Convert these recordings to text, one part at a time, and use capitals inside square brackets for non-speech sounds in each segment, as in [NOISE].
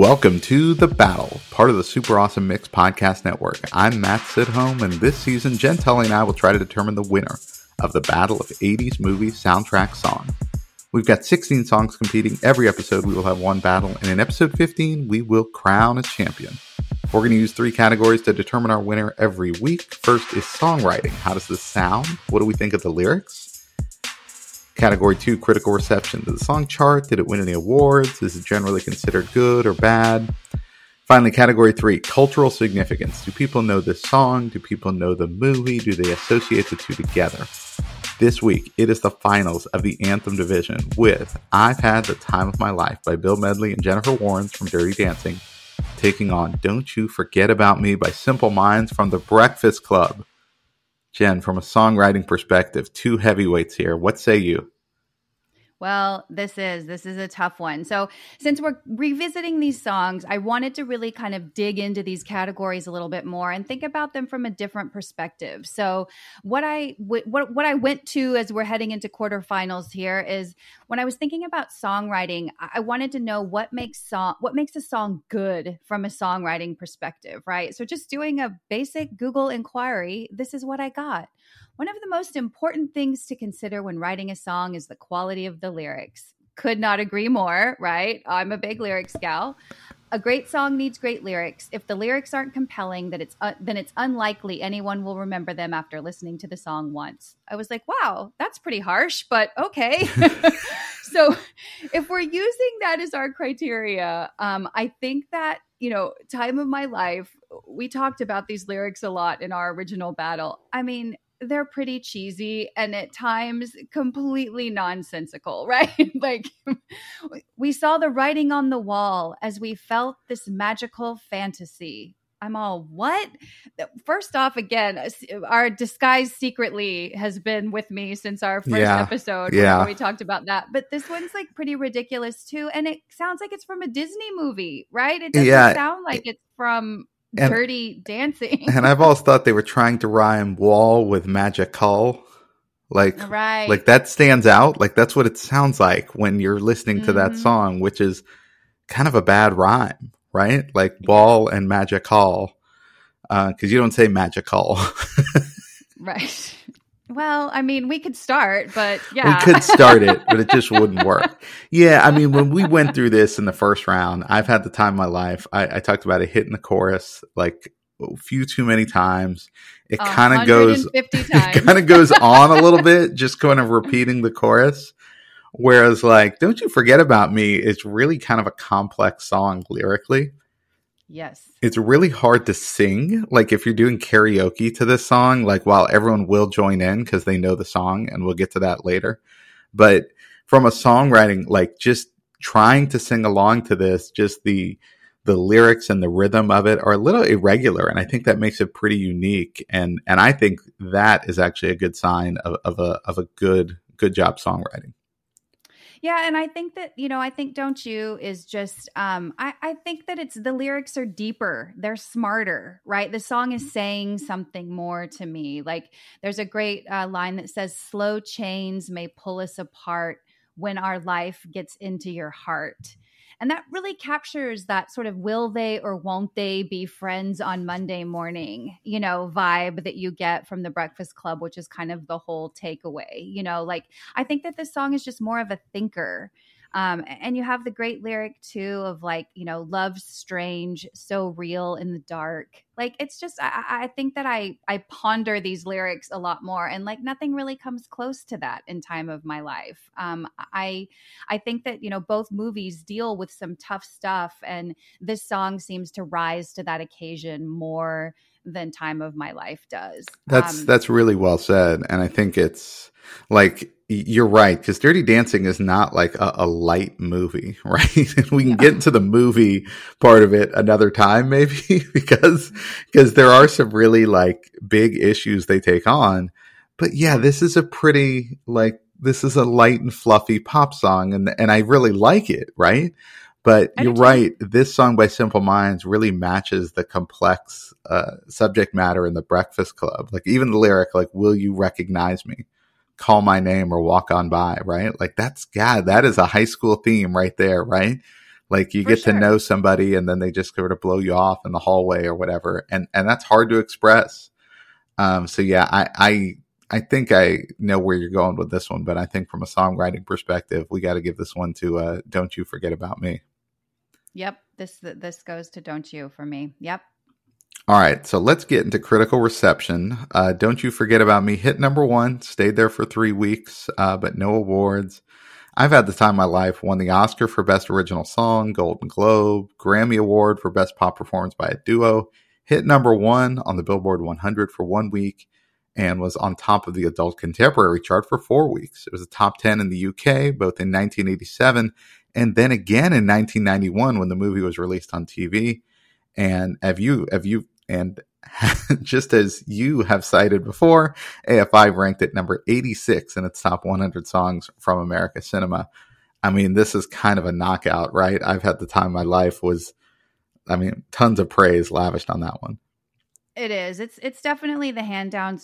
Welcome to The Battle, part of the Super Awesome Mix Podcast Network. I'm Matt Sidhom, and this season, Jenn Tully and I will try to determine the winner of the Battle of 80s Movie Soundtrack Song. We've got 16 songs competing. Every episode, we will have one battle, and in episode 15, we will crown a champion. We're going to use three categories to determine our winner every week. First is songwriting. How does this sound? What do we think of the lyrics? Category two, critical reception. Did the song chart? Did it win any awards? Is it generally considered good or bad? Finally, category three, cultural significance. Do people know this song? Do people know the movie? Do they associate the two together? This week, it is the finals of the Anthem division with I've Had the Time of My Life by Bill Medley and Jennifer Warnes from Dirty Dancing, taking on Don't You Forget About Me by Simple Minds from The Breakfast Club. Jenn, from a songwriting perspective, two heavyweights here. What say you? Well, this is this is a tough one. So, since we're revisiting these songs, I wanted to really kind of dig into these categories a little bit more and think about them from a different perspective. So, what I what what I went to as we're heading into quarterfinals here is when I was thinking about songwriting, I wanted to know what makes song what makes a song good from a songwriting perspective, right? So, just doing a basic Google inquiry, this is what I got. One of the most important things to consider when writing a song is the quality of the lyrics. Could not agree more, right? I'm a big lyrics gal. A great song needs great lyrics. If the lyrics aren't compelling, that it's uh, then it's unlikely anyone will remember them after listening to the song once. I was like, "Wow, that's pretty harsh, but okay." [LAUGHS] [LAUGHS] so, if we're using that as our criteria, um, I think that you know, time of my life. We talked about these lyrics a lot in our original battle. I mean, they're pretty cheesy and at times completely nonsensical, [LAUGHS] right? like we saw the writing on the wall as we felt this magical fantasy. I'm all, what? First off, again, uh, uh, our disguise secretly has been with me since our first yeah, episode yeah. we talked about that. But this one's like pretty ridiculous too. And it sounds like it's from a Disney movie, right? It doesn't yeah. sound like it's from and, dirty dancing. and I've always thought they were trying to rhyme wall with magical. Like, right. like that stands out. Like that's what it sounds like when you're listening mm-hmm. to that mm-hmm. song, which is kind of a bad rhyme, right? Like wall and magical. Uh, cause you don't say magical. [LAUGHS] right. Well, I mean, we could start, but [LAUGHS] yeah. We could start it, but it just wouldn't work. Yeah, I mean, when we went through this in the first round, I've had the time of my life. I, I talked about it hitting the chorus like a few too many times. It kind of goes, [LAUGHS] it kind of goes [LAUGHS] on a little bit, just kind of repeating the chorus. Whereas, like, don't you forget about me? It's really kind of a complex song lyrically. Yes. It's really hard to sing. Like if you're doing karaoke to this song, like while everyone will join in because they know the song and we'll get to that later. But from a songwriting, like just trying to sing along to this, just the the lyrics and the rhythm of it are a little irregular and I think that makes it pretty unique and and I think that is actually a good sign of, of a of a good good job songwriting. Yeah, and I think that, you know, I think Don't You is just um I, I think that it's the lyrics are deeper. They're smarter, right? The song is saying something more to me. Like there's a great uh, line that says slow chains may pull us apart when our life gets into your heart. And that really captures that sort of will they or won't they be friends on Monday morning, you know, vibe that you get from the Breakfast Club, which is kind of the whole takeaway. You know, like I think that this song is just more of a thinker um, and you have the great lyric too of like, you know, love's strange, so real in the dark. Like it's just, I, I think that I I ponder these lyrics a lot more, and like nothing really comes close to that in time of my life. Um, I I think that you know both movies deal with some tough stuff, and this song seems to rise to that occasion more than time of my life does. That's um, that's really well said, and I think it's like you're right because Dirty Dancing is not like a, a light movie, [LAUGHS] right? and we can yeah. get into the movie part of it another time, maybe [LAUGHS] because because there are some really like big issues they take on. But yeah, this is a pretty like this is a light and fluffy pop song, and and I really like it, right? But you're right. This song by Simple Minds really matches the complex uh, subject matter in the Breakfast Club. Like even the lyric, like "Will you recognize me?" Call my name or walk on by, right? Like that's God, that is a high school theme right there, right? Like you For get sure. to know somebody and then they just sort of blow you off in the hallway or whatever. And and that's hard to express. Um so yeah, I I I think I know where you're going with this one, but I think from a songwriting perspective, we got to give this one to uh Don't You Forget About Me. Yep. This this goes to Don't You for me. Yep. All right, so let's get into critical reception. Uh, Don't You Forget About Me hit number one, stayed there for three weeks, uh, but no awards. I've had the time of my life, won the Oscar for Best Original Song, Golden Globe, Grammy Award for Best Pop Performance by a Duo, hit number one on the Billboard 100 for one week, and was on top of the Adult Contemporary chart for four weeks. It was a top 10 in the UK, both in 1987 and then again in 1991 when the movie was released on TV. And have you, have you, and [LAUGHS] just as you have cited before, AFI ranked it number 86 in its top 100 songs from America Cinema. I mean, this is kind of a knockout, right? I've had the time of my life was, I mean, tons of praise lavished on that one. It is. It's it's definitely the hand down,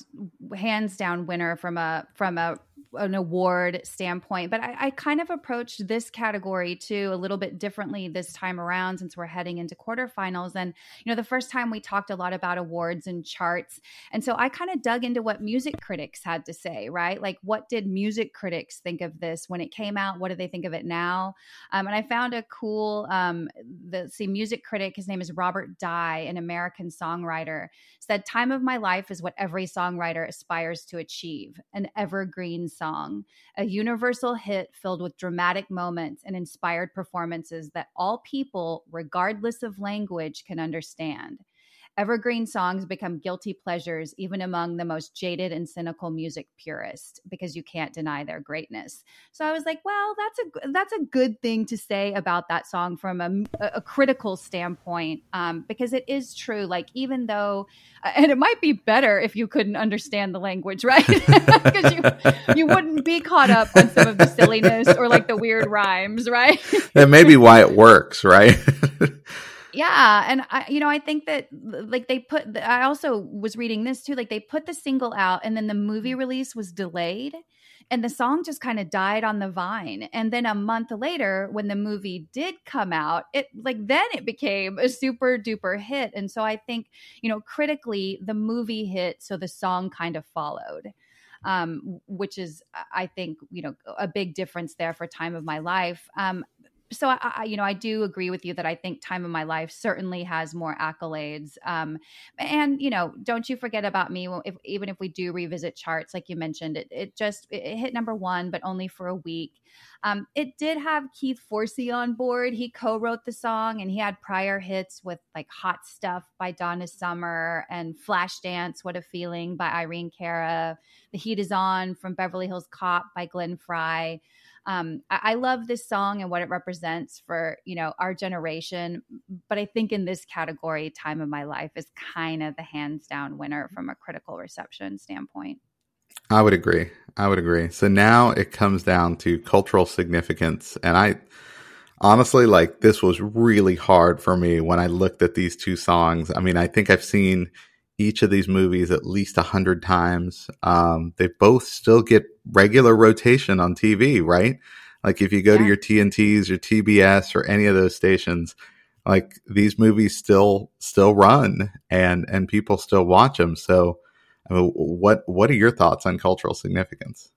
hands down winner from a from a an award standpoint. But I, I kind of approached this category too a little bit differently this time around since we're heading into quarterfinals. And you know, the first time we talked a lot about awards and charts, and so I kind of dug into what music critics had to say. Right, like what did music critics think of this when it came out? What do they think of it now? Um, and I found a cool um, the see music critic. His name is Robert Dye, an American songwriter said, Time of My Life is what every songwriter aspires to achieve an evergreen song, a universal hit filled with dramatic moments and inspired performances that all people, regardless of language, can understand. Evergreen songs become guilty pleasures even among the most jaded and cynical music purists because you can't deny their greatness. So I was like, well, that's a that's a good thing to say about that song from a, a critical standpoint um, because it is true. Like even though, and it might be better if you couldn't understand the language, [LAUGHS] right? [LAUGHS] Because you you wouldn't be caught up on some of the silliness or like the weird rhymes, right? that may be why it works, right? [LAUGHS] Yeah, and I, you know, I think that like they put. I also was reading this too. Like they put the single out, and then the movie release was delayed, and the song just kind of died on the vine. And then a month later, when the movie did come out, it like then it became a super duper hit. And so I think you know, critically, the movie hit, so the song kind of followed. Um, which is, I think, you know, a big difference there for Time of My Life. Um, so I, I, you know i do agree with you that i think time of my life certainly has more accolades um and you know don't you forget about me if, even if we do revisit charts like you mentioned it, it just it hit number one but only for a week. Um it did have keith forsey on board. He co-wrote the song and he had prior hits with like hot stuff by donna summer and flashdance what a feeling by irene cara the heat is on from beverly hills cop by glenn frey um, I, I, love this song and what it represents for you know our generation but i think in this category time of my life is kind of the hands down winner from a critical reception standpoint. I would agree. I would agree. So now it comes down to cultural significance and i honestly like this was really hard for me when i looked at these two songs. I mean i think i've seen each of these movies at least a hundred times. Um, they both still get regular rotation on TV, right? Like if you go yeah. to your TNTs, your TBS, or any of those stations, like these movies still still run and and people still watch them. So, I mean, what what are your thoughts on cultural significance?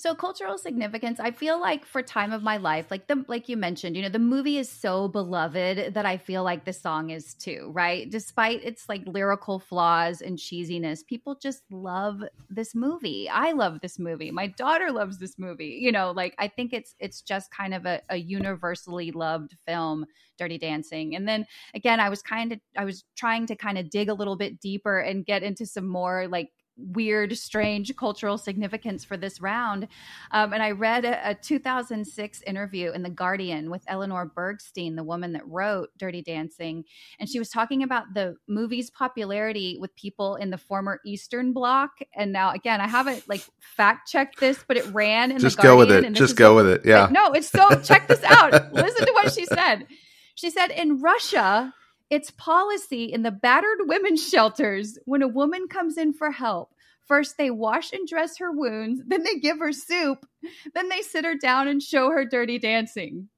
So cultural significance, I feel like for time of my life, like the like you mentioned, you know, the movie is so beloved that I feel like the song is too, right? Despite its like lyrical flaws and cheesiness, people just love this movie. I love this movie. My daughter loves this movie. You know, like I think it's it's just kind of a, a universally loved film, Dirty Dancing. And then again, I was kind of I was trying to kind of dig a little bit deeper and get into some more like weird, strange cultural significance for this round. Um, and I read a, a, 2006 interview in The Guardian with Eleanor Bergstein, the woman that wrote Dirty Dancing. And she was talking about the movie's popularity with people in the former Eastern Bloc. And now, again, I haven't like fact checked this, but it ran in Just The Guardian. Just go with it. Just go with it. Yeah. no, it's so, check this out. [LAUGHS] Listen to what she said. She said, in Russia, it's policy in the battered women's shelters when a woman comes in for help. First, they wash and dress her wounds, [LAUGHS] then they give her soup, then they sit her down and show her dirty dancing.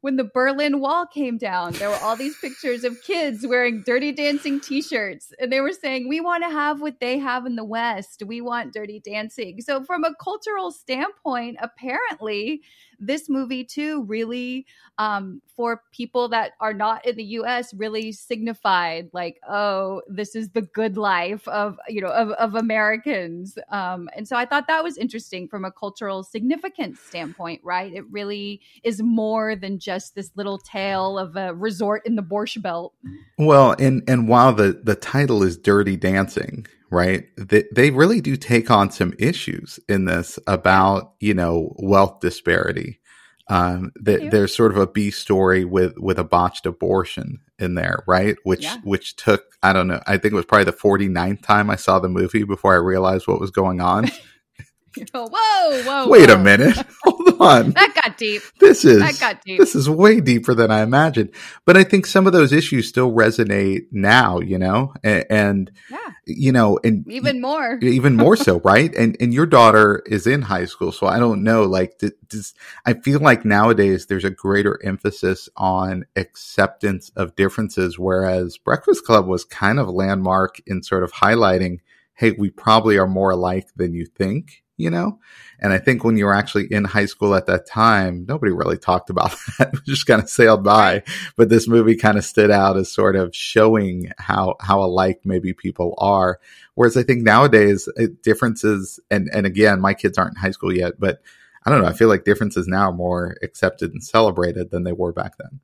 when the Berlin Wall came down, there were all these pictures of kids wearing dirty dancing t shirts. And they were saying, We want to have what they have in the West. We want dirty dancing. So, from a cultural standpoint, apparently, this movie too really um, for people that are not in the us really signified like oh this is the good life of you know of, of americans. Um, and so i thought that was interesting from a cultural significance standpoint right? It really is more than just this little tale of a resort in the borscht belt. Well and and while the the title is dirty dancing right? They, they really do take on some issues in this about, you know, wealth disparity. Um, that there's sort of a B story with, with a botched abortion in there, right? Which, yeah. which took, I don't know, I think it was probably the 49th time I saw the movie before I realized what was going on. [LAUGHS] whoa, whoa! Wait whoa. a minute, [LAUGHS] hold on. that got deep. This is that got deep. This is way deeper than I imagined. But I think some of those issues still resonate now. You know, and, and yeah. you know, and even more, even more so, [LAUGHS] right? And and your daughter is in high school, so I don't know. Like, does I feel like nowadays there's a greater emphasis on acceptance of differences, whereas Breakfast Club was kind of landmark in sort of highlighting hey, we probably are more alike than you think you know? And I think when you were actually in high school at that time, nobody really talked about [LAUGHS] that. it just kind of sailed by. But this movie kind of stood out as sort of showing how, how alike maybe people are. Whereas I think nowadays uh, differences, and, and again, my kids aren't in high school yet, but I don't know. I feel like differences now are more accepted and celebrated than they were back then.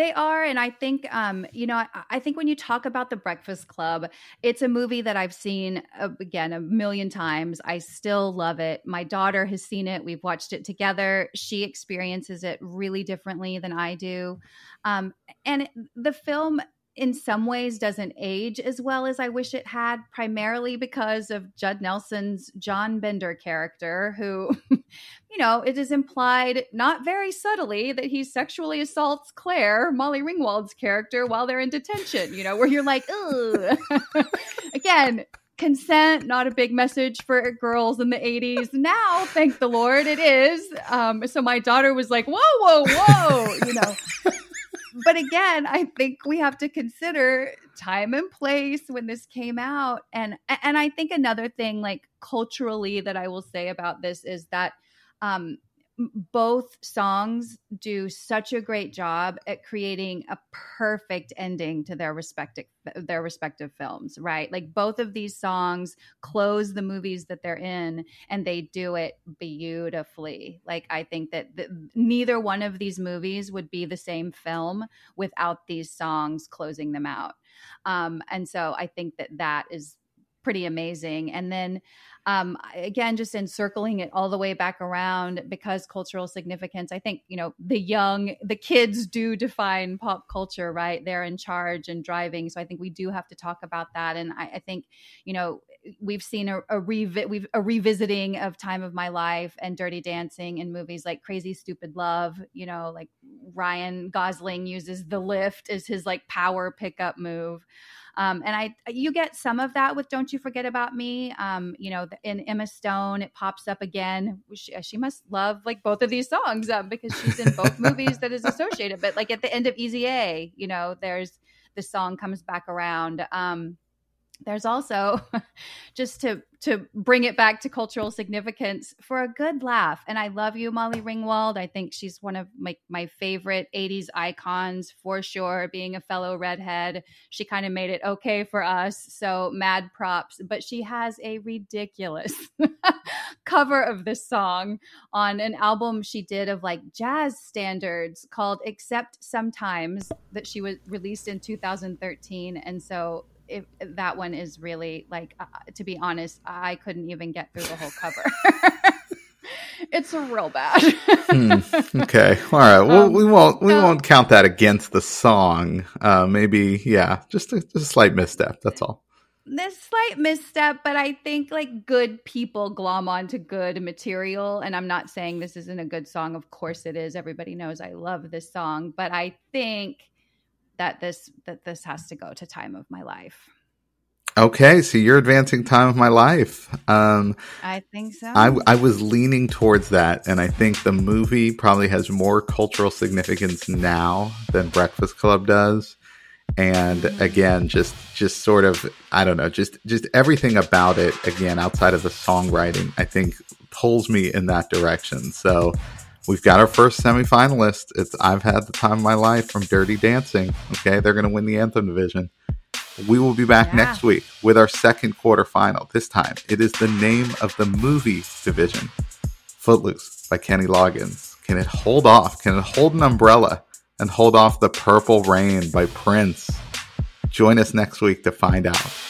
They are, and I think, um, you know, I, I, think when you talk about the Breakfast Club, it's a movie that I've seen uh, again a million times. I still love it. My daughter has seen it. We've watched it together. She experiences it really differently than I do, um, and the film in some ways doesn't age as well as I wish it had, primarily because of Judd Nelson's John Bender character, who, [LAUGHS] you know, it is implied not very subtly that he sexually assaults Claire, Molly Ringwald's character, while they're in detention, you know, where you're like, ugh. [LAUGHS] Again, consent not a big message for girls in the 80s now thank the lord it is. Um, so my daughter was like whoa whoa whoa you know but again, I think we have to consider time and place when this came out. And and I think another thing like culturally that I will say about this is that um both songs do such a great job at creating a perfect ending to their respective their respective films right? Like both of these songs close the movies that they're in and they do it beautifully. Like i think that the, neither one of these movies would be the same film without these songs closing them out. Um, and so i think that that is pretty amazing. And then um, again, just encircling it all the way back around because cultural significance. I think, you know, the young, the kids do define pop culture, right? They're in charge and driving. So I think we do have to talk about that. And I, I think, you know, we've seen a, a revi- we've a revisiting of Time of My Life and Dirty Dancing in movies like Crazy Stupid Love. You know, like Ryan Gosling uses the lift as his like power pickup move. Um, and I, you get some of that with "Don't You Forget About Me." Um, you know, in Emma Stone, it pops up again. She, she must love like both of these songs um, because she's in both [LAUGHS] movies that is associated. But like at the end of Easy A, you know, there's the song comes back around. Um, there's also [LAUGHS] just to to bring it back to cultural significance for a good laugh and i love you molly ringwald. I think she's one of my, my favorite 80s icons for sure being a fellow redhead. She kind of made it okay for us so mad props. But she has a ridiculous [LAUGHS] cover of this song on an album she did of like jazz standards called except sometimes that she was released in 2013 and so if that one is really like uh, to be honest i couldn't even get through the whole cover [LAUGHS] it's real bad hmm, okay all right well um, we won't we won't count that against the song uh maybe yeah just a, just a slight misstep that's all this slight misstep, but I think like good people glom onto good material. And I'm not saying this isn't a good song. Of course it is. Everybody knows I love this song, but I think that this that this has to go to time of my life. Okay, so you're advancing time of my life. Um, I think so. I, I was leaning towards that, and I think the movie probably has more cultural significance now than Breakfast Club does. And mm-hmm. again, just just sort of I don't know, just just everything about it. Again, outside of the songwriting, I think pulls me in that direction. So we've got our first semifinalist. It's I've had the time of my life from Dirty Dancing. Okay, they're going to win the anthem division. We will be back yeah. next week with our second quarterfinal. This time, it is the name of the movie division Footloose by Kenny Loggins. Can it hold off? Can it hold an umbrella and hold off the Purple Rain by Prince? Join us next week to find out.